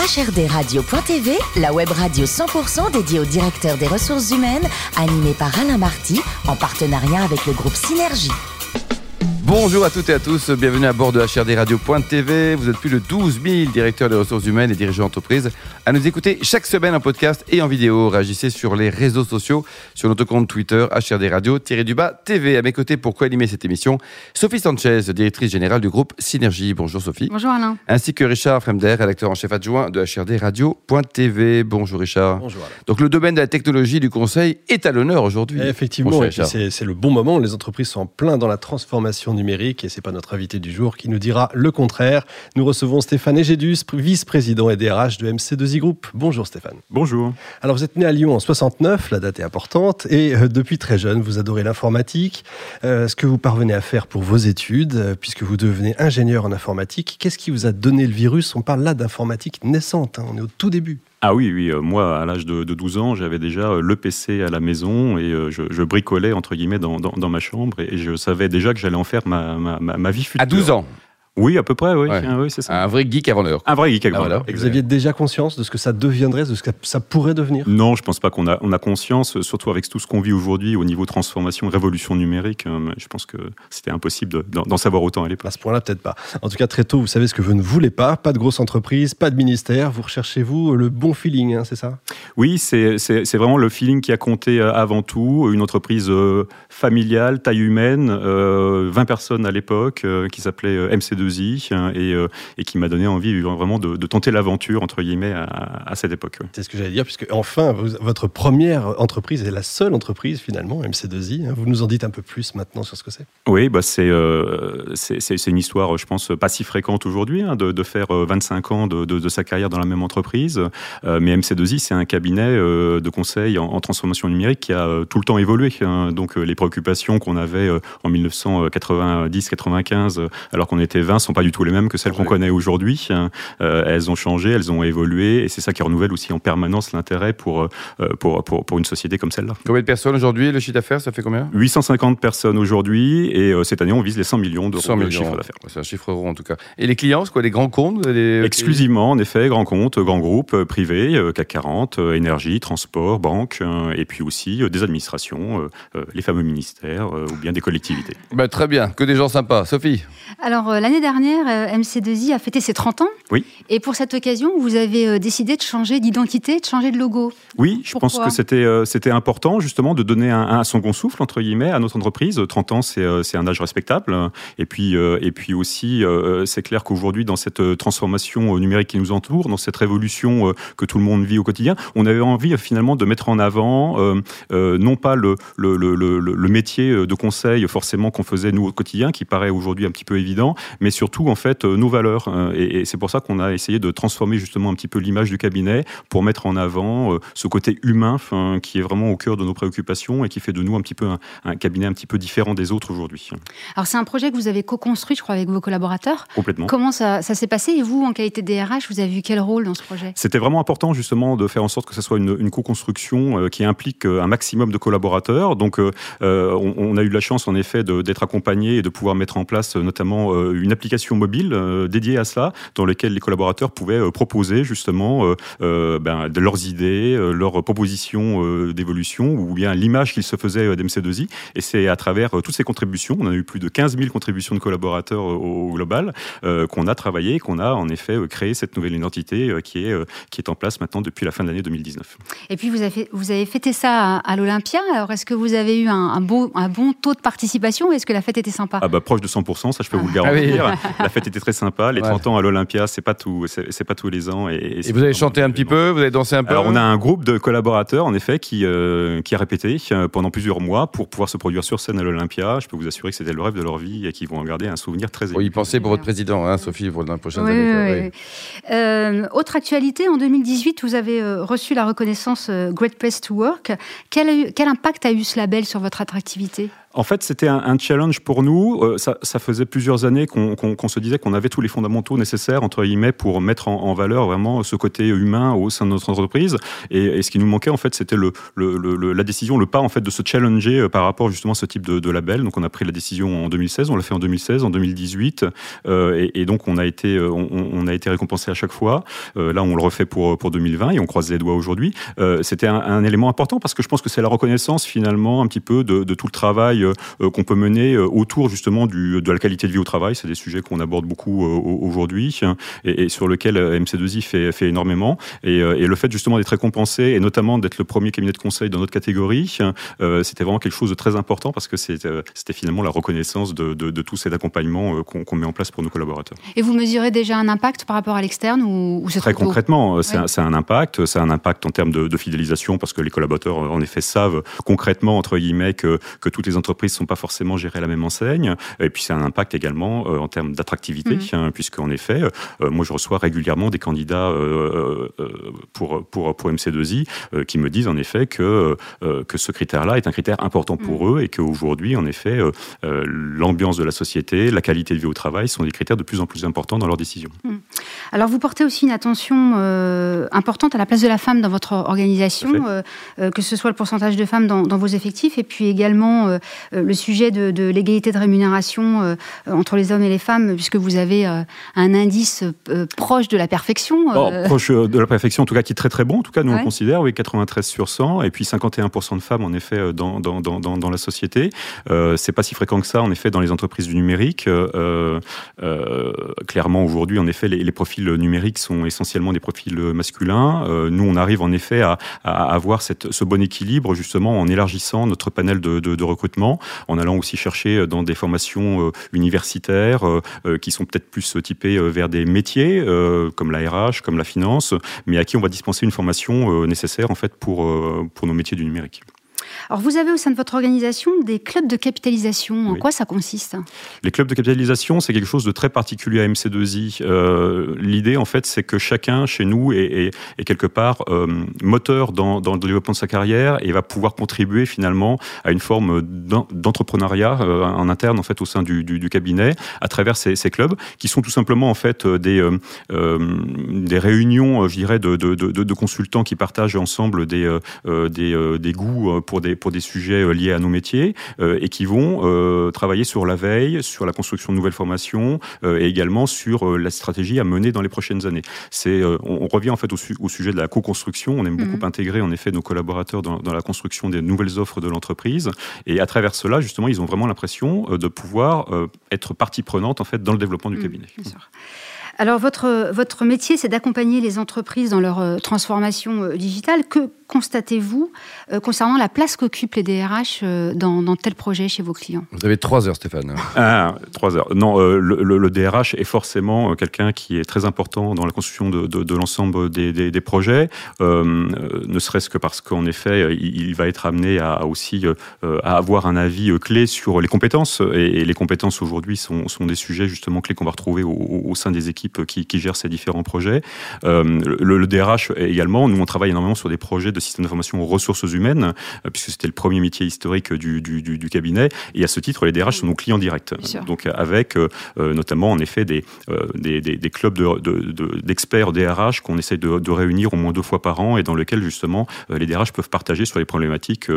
HRDRadio.tv, la web radio 100% dédiée au directeur des ressources humaines, animée par Alain Marty, en partenariat avec le groupe Synergie. Bonjour à toutes et à tous, bienvenue à bord de HRDRadio.tv. Vous êtes plus de 12 000 directeurs des ressources humaines et dirigeants d'entreprise à nous écouter chaque semaine en podcast et en vidéo. Réagissez sur les réseaux sociaux, sur notre compte Twitter HRDRadio-du-bas TV. À mes côtés pour co-animer cette émission, Sophie Sanchez, directrice générale du groupe Synergie. Bonjour Sophie. Bonjour Alain. Ainsi que Richard Fremder, rédacteur en chef adjoint de HRDRadio.tv. Bonjour Richard. Bonjour Alain. Donc le domaine de la technologie du conseil est à l'honneur aujourd'hui. Effectivement, c'est le bon moment. Les entreprises sont en plein dans la transformation numérique et c'est pas notre invité du jour qui nous dira le contraire. Nous recevons Stéphane Egedus, vice-président et DRH de MC2I Group. Bonjour Stéphane. Bonjour. Alors vous êtes né à Lyon en 69, la date est importante, et euh, depuis très jeune, vous adorez l'informatique. Euh, ce que vous parvenez à faire pour vos études, euh, puisque vous devenez ingénieur en informatique, qu'est-ce qui vous a donné le virus? On parle là d'informatique naissante, hein, on est au tout début. Ah oui, oui, euh, moi, à l'âge de, de 12 ans, j'avais déjà euh, le PC à la maison et euh, je, je bricolais, entre guillemets, dans, dans, ma chambre et je savais déjà que j'allais en faire ma, ma, ma, ma vie future. À 12 ans, oui, à peu près, ah oui. C'est ça. Un vrai geek avant l'heure. Un vrai geek avant ah, l'heure. Vous aviez déjà conscience de ce que ça deviendrait, de ce que ça pourrait devenir? Non, je ne pense pas qu'on a, on a conscience, surtout avec tout ce qu'on vit aujourd'hui au niveau transformation, révolution numérique. Hein, je pense que c'était impossible d'en savoir autant à l'époque. À ce point-là, peut-être pas. En tout cas, très tôt, vous savez ce que vous ne voulez pas. Pas de grosse entreprise, pas de ministère. Vous recherchez, vous, le bon feeling, hein, c'est ça? Oui, c'est vraiment le feeling qui a compté euh, avant tout. Une entreprise euh, familiale, taille humaine, euh, 20 personnes à l'époque, qui s'appelait MC2 Jalousie hein, et, euh, et qui m'a donné envie vraiment de, tenter l'aventure, entre guillemets, à, cette époque. C'est ce que j'allais dire, puisque enfin, votre première entreprise est la seule entreprise finalement, MC2I. Hein. Vous nous en dites un peu plus maintenant sur ce que c'est? Oui, bah, euh, c'est une histoire, je pense, pas si fréquente aujourd'hui, hein, de, faire euh, 25 ans de, sa carrière dans la même entreprise. Mais MC2I, c'est un cabinet de conseil en, transformation numérique qui a tout le temps évolué. Donc les préoccupations qu'on avait en 1990-95, alors qu'on était 20, sont pas du tout les mêmes que celles qu'on connaît aujourd'hui. Euh, elles ont changé, elles ont évolué, et c'est ça qui renouvelle aussi en permanence l'intérêt pour, euh, pour, pour, pour une société comme celle-là. Combien de personnes aujourd'hui Le chiffre d'affaires, ça fait combien? 850 personnes aujourd'hui, et euh, cette année, on vise les 100 millions d'euros 100 de millions. chiffre d'affaires. C'est un chiffre rond en tout cas. Et les clients, c'est quoi Les grands comptes les... Exclusivement, en effet, grands comptes, grands groupes privés, CAC 40, euh, énergie, transport, banque, et puis aussi des administrations, les fameux ministères ou bien des collectivités. Bah, Très bien, que des gens sympas. Sophie? Alors euh, l'année dernière, euh, MC2I a fêté ses 30 ans. Oui. Et pour cette occasion, vous avez euh, décidé de changer d'identité, de changer de logo. Oui, je pense que c'était euh, c'était important justement de donner un, un second souffle entre guillemets à notre entreprise. 30 ans, c'est c'est un âge respectable. Et puis euh, et puis aussi, euh, c'est clair qu'aujourd'hui dans cette transformation numérique qui nous entoure, dans cette révolution que tout le monde vit au quotidien, on avait envie finalement de mettre en avant non pas le le, le, le, métier de conseil forcément qu'on faisait nous au quotidien, qui paraît aujourd'hui un petit peu évident, mais surtout en fait euh, nos valeurs. Euh, Et, et c'est pour ça qu'on a essayé de transformer justement un petit peu l'image du cabinet pour mettre en avant euh, ce côté humain qui est vraiment au cœur de nos préoccupations et qui fait de nous un petit peu un, un cabinet un petit peu différent des autres aujourd'hui. Alors c'est un projet que vous avez co-construit, je crois, avec vos collaborateurs. Complètement. Comment ça, ça s'est passé Et vous, en qualité de DRH, vous avez eu quel rôle dans ce projet? C'était vraiment important justement de faire en sorte que ce soit une, une co-construction qui implique un maximum de collaborateurs. Donc euh, on, on a eu la chance en effet d'être accompagné et de pouvoir mettre en place notamment une application mobile euh, dédiée à cela, dans laquelle les collaborateurs pouvaient euh, proposer justement euh, euh, ben, de leurs idées, euh, leurs propositions euh, d'évolution ou bien l'image qu'ils se faisaient euh, d'MC2I. Et c'est à travers euh, toutes ces contributions, on a eu plus de 15 000 contributions de collaborateurs euh, au, au global, euh, qu'on a travaillé, qu'on a en effet euh, créé cette nouvelle identité euh, qui, est, euh, qui est en place maintenant depuis la fin de l'année 2019. Et puis vous avez, vous avez fêté ça à, à l'Olympia. Alors est-ce que vous avez eu un, un beau, un bon taux de participation ou Est-ce que la fête était sympa? Ah bah proche de 100%, ça je peux vous le Ah La fête était très sympa. Les Ouais. 30 ans à l'Olympia, c'est pas tout, c'est pas tous les ans. Et, vous avez chanté un petit peu Vous avez dansé un peu Alors on a un groupe de collaborateurs en effet qui euh, qui a répété euh, pendant plusieurs mois pour pouvoir se produire sur scène à l'Olympia. Je peux vous assurer que c'était le rêve de leur vie et qu'ils vont en garder un souvenir très ému. Oui, pensez pour votre président, hein, Sophie, pour les prochaines Oui, années. quoi. oui, Oui. oui. Euh, autre actualité, en 2018, vous avez reçu la reconnaissance Great Place to Work. Quel, a eu- quel impact a eu ce label sur votre attractivité? En fait, c'était un, challenge pour nous. Euh, ça, faisait plusieurs années qu'on se disait qu'on avait tous les fondamentaux nécessaires, entre guillemets, pour mettre en, valeur vraiment ce côté humain au sein de notre entreprise. Et, ce qui nous manquait, en fait, c'était la décision, le pas, en fait, de se challenger euh, par rapport justement à ce type de, label. Donc, on a pris la décision en 2016, on l'a fait en 2016, en 2018. Euh, et, donc, on a, été, on, récompensé à chaque fois. là, on le refait pour, pour 2020 et on croise les doigts aujourd'hui. c'était un, élément important parce que je pense que c'est la reconnaissance, finalement, un petit peu de tout le travail euh, qu'on peut mener euh, autour justement du, de la qualité de vie au travail. C'est des sujets qu'on aborde beaucoup euh, aujourd'hui et, sur lesquels MC2I fait, fait énormément. Et, et, le fait justement d'être récompensé et notamment d'être le premier cabinet de conseil dans notre catégorie, c'était vraiment quelque chose de très important parce que c'était finalement la reconnaissance de, de, tout cet accompagnement qu'on met en place pour nos collaborateurs. Et vous mesurez déjà un impact par rapport à l'externe ou, ou Très concrètement, c'est un, un, impact. C'est un impact en termes de, de, fidélisation parce que les collaborateurs, en effet, savent concrètement, entre guillemets, que, que toutes les entreprises entreprises ne sont pas forcément gérées à la même enseigne. Et puis, c'est un impact également euh, en termes d'attractivité, mmh. hein, puisqu'en effet, euh, moi, je reçois régulièrement des candidats euh, pour, pour, pour MC2I qui me disent en effet que, que ce critère-là est un critère important pour mmh. eux et qu'aujourd'hui, en effet, l'ambiance de la société, la qualité de vie au travail sont des critères de plus en plus importants dans leurs décisions. Mmh. Alors, vous portez aussi une attention importante à la place de la femme dans votre organisation, que ce soit le pourcentage de femmes dans, dans vos effectifs et puis également le sujet de, l'égalité de rémunération euh, entre les hommes et les femmes, puisque vous avez euh, un indice proche de la perfection. Oh, proche de la perfection, en tout cas, qui est très très bon. En tout cas, nous on considère, oui, 93 sur 100, et puis 51% de femmes, en effet, dans, dans, dans, dans la société. Euh, c'est pas si fréquent que ça, en effet, dans les entreprises du numérique. clairement, aujourd'hui, en effet, les, profils numériques sont essentiellement des profils masculins. nous, on arrive en effet à, avoir cette, ce bon équilibre, justement, en élargissant notre panel de, de recrutement en allant aussi chercher euh, dans des formations euh, universitaires euh, qui sont peut-être plus typées vers des métiers comme la comme la finance, mais à qui on va dispenser une formation nécessaire en fait pour nos métiers du numérique. Alors, vous avez au sein de votre organisation des clubs de capitalisation. En quoi ça consiste? Les clubs de capitalisation, c'est quelque chose de très particulier à MC2I. Euh, l'idée, en fait, c'est que chacun chez nous est, quelque part euh, moteur dans, le développement de sa carrière et va pouvoir contribuer finalement à une forme d'entrepreneuriat euh, en interne, en fait, au sein du, cabinet, à travers ces, clubs, qui sont tout simplement, en fait, des, des réunions, je dirais, de, de, consultants qui partagent ensemble des, des, des goûts pour des, pour des sujets euh, liés à nos métiers euh, et qui vont euh, travailler sur la veille, sur la construction de nouvelles formations et également sur la stratégie à mener dans les prochaines années. C'est, on, revient en fait au, sujet de la co-construction. On aime beaucoup mhm. intégrer en effet nos collaborateurs dans, la construction des nouvelles offres de l'entreprise et à travers cela, justement, ils ont vraiment l'impression de pouvoir être partie prenante en fait dans le développement du mhm, cabinet. Alors, votre, votre métier, c'est d'accompagner les entreprises dans leur transformation digitale. Que constatez-vous euh, concernant la place qu'occupent les DRH euh, dans, tel projet chez vos clients? Vous avez trois heures, Stéphane. Ah, trois heures. Non, euh, le, DRH est forcément quelqu'un qui est très important dans la construction de, l'ensemble des, projets, ne serait-ce que parce qu'en effet, il, va être amené à, aussi à avoir un avis clé sur les compétences. Et, les compétences aujourd'hui sont, des sujets justement clés qu'on va retrouver au, sein des équipes qui, gèrent ces différents projets. le, DRH également, nous on travaille énormément sur des projets de système d'information aux ressources humaines, euh, puisque c'était le premier métier historique du, du, cabinet. Et à ce titre, les DRH sont nos clients directs. Donc avec euh, euh, notamment en effet des, des, des, clubs d'experts de, DRH qu'on essaie de, de, réunir au moins deux fois par an et dans lesquels justement les DRH peuvent partager sur les problématiques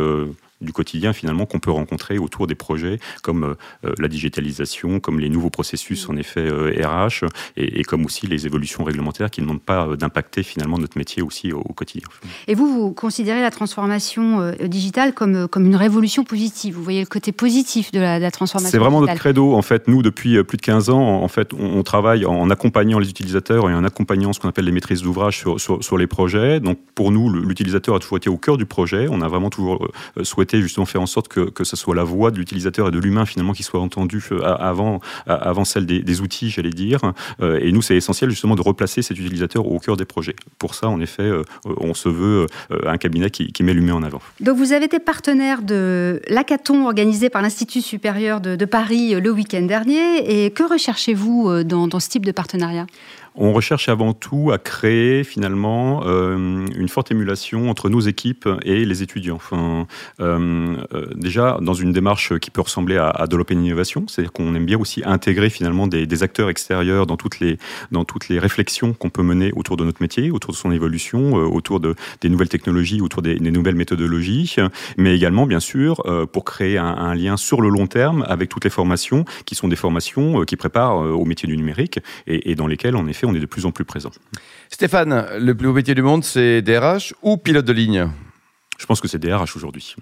du quotidien finalement qu'on peut rencontrer autour des projets comme euh, euh, la digitalisation, comme les nouveaux processus en effet RH euh, et, comme aussi les évolutions réglementaires qui ne demandent pas d'impacter finalement notre métier aussi au, quotidien. Et vous, vous considérez la transformation digitale comme, comme une révolution positive Vous voyez le côté positif de la, transformation C'est vraiment notre credo. En fait, nous, depuis plus de 15 ans, en fait, on, travaille en accompagnant les utilisateurs et en accompagnant ce qu'on appelle les maîtrises d'ouvrage sur, sur, sur, les projets. Donc pour nous, l'utilisateur a toujours été au cœur du projet. On a vraiment toujours souhaité justement faire en sorte que, que ce soit la voix de l'utilisateur et de l'humain finalement qui soit entendue euh, avant, avant celle des, outils, j'allais dire. Euh, et nous, c'est essentiel justement de replacer cet utilisateur au cœur des projets. Pour ça, en effet, euh, on se veut un cabinet qui, met l'humain en avant. Donc vous avez été partenaire de l'hackathon organisé par l'Institut supérieur de, de Paris le week-end dernier. Et que recherchez-vous dans, dans ce type de partenariat? On recherche avant tout à créer finalement euh, une forte émulation entre nos équipes et les étudiants. Enfin, euh, euh, déjà dans une démarche qui peut ressembler à, à de l'open innovation, c'est-à-dire qu'on aime bien aussi intégrer finalement des, acteurs extérieurs dans toutes les dans toutes les réflexions qu'on peut mener autour de notre métier, autour de son évolution, autour de des nouvelles technologies, autour des, nouvelles méthodologies, mais également bien sûr pour créer un, lien sur le long terme avec toutes les formations qui sont des formations qui préparent au métier du numérique et, et dans lesquelles en effet on est de plus en plus présent. Stéphane, le plus beau métier du monde, c'est DRH ou pilote de ligne? Je pense que c'est DRH aujourd'hui.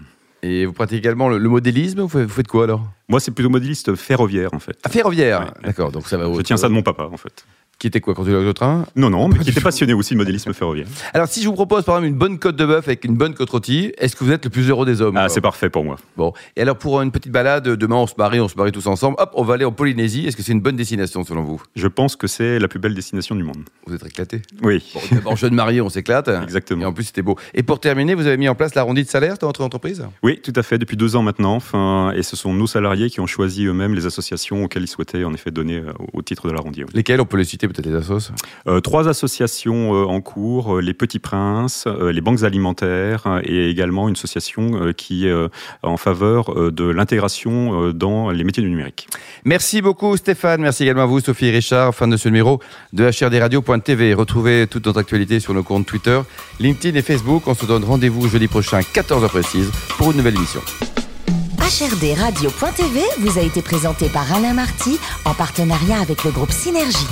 Et vous pratiquez également le, le modélisme Vous faites quoi alors? Moi, c'est plutôt modéliste ferroviaire en fait. Ah, ferroviaire Ouais. D'accord, donc ça va. Je tiens ça de mon papa en fait. Qui était quoi quand tu au train Non, non, mais qui était passionné aussi de modélisme ferroviaire. Alors, si je vous propose par exemple une bonne côte de bœuf avec une bonne côte rôtie, est-ce que vous êtes le plus heureux des hommes Ah, c'est parfait pour moi. Bon. Et alors, pour une petite balade, demain on se marie, on se marie tous ensemble, hop, on va aller en Polynésie. Est-ce que c'est une bonne destination selon vous? Je pense que c'est la plus belle destination du monde. Vous êtes éclaté Oui, Bon, d'abord, jeune marié, on s'éclate. Et exactement. en plus, c'était beau. Et pour terminer, vous avez mis en place l'arrondi de salaire dans votre entreprise Oui, tout à fait, depuis deux ans maintenant. Enfin, et ce sont nos salariés qui ont choisi eux-mêmes les associations auxquelles ils souhaitaient en effet donner euh, au titre de l'arrondi. oui. Lesquels On peut les citer peut-être les assos Euh, trois associations euh, en cours, euh, les Petits Princes, euh, les banques alimentaires et également une association euh, qui est euh, en faveur euh, de l'intégration euh, dans les métiers du numérique. Merci beaucoup Stéphane, merci également à vous Sophie et Richard, fin de ce numéro de HRDRadio.tv. Retrouvez toute notre actualité sur nos comptes Twitter, LinkedIn et Facebook. On se donne rendez-vous jeudi prochain, 14h précise, pour une nouvelle émission. HRD Radio.tv vous a été présenté par Alain Marty en partenariat avec le groupe Synergie.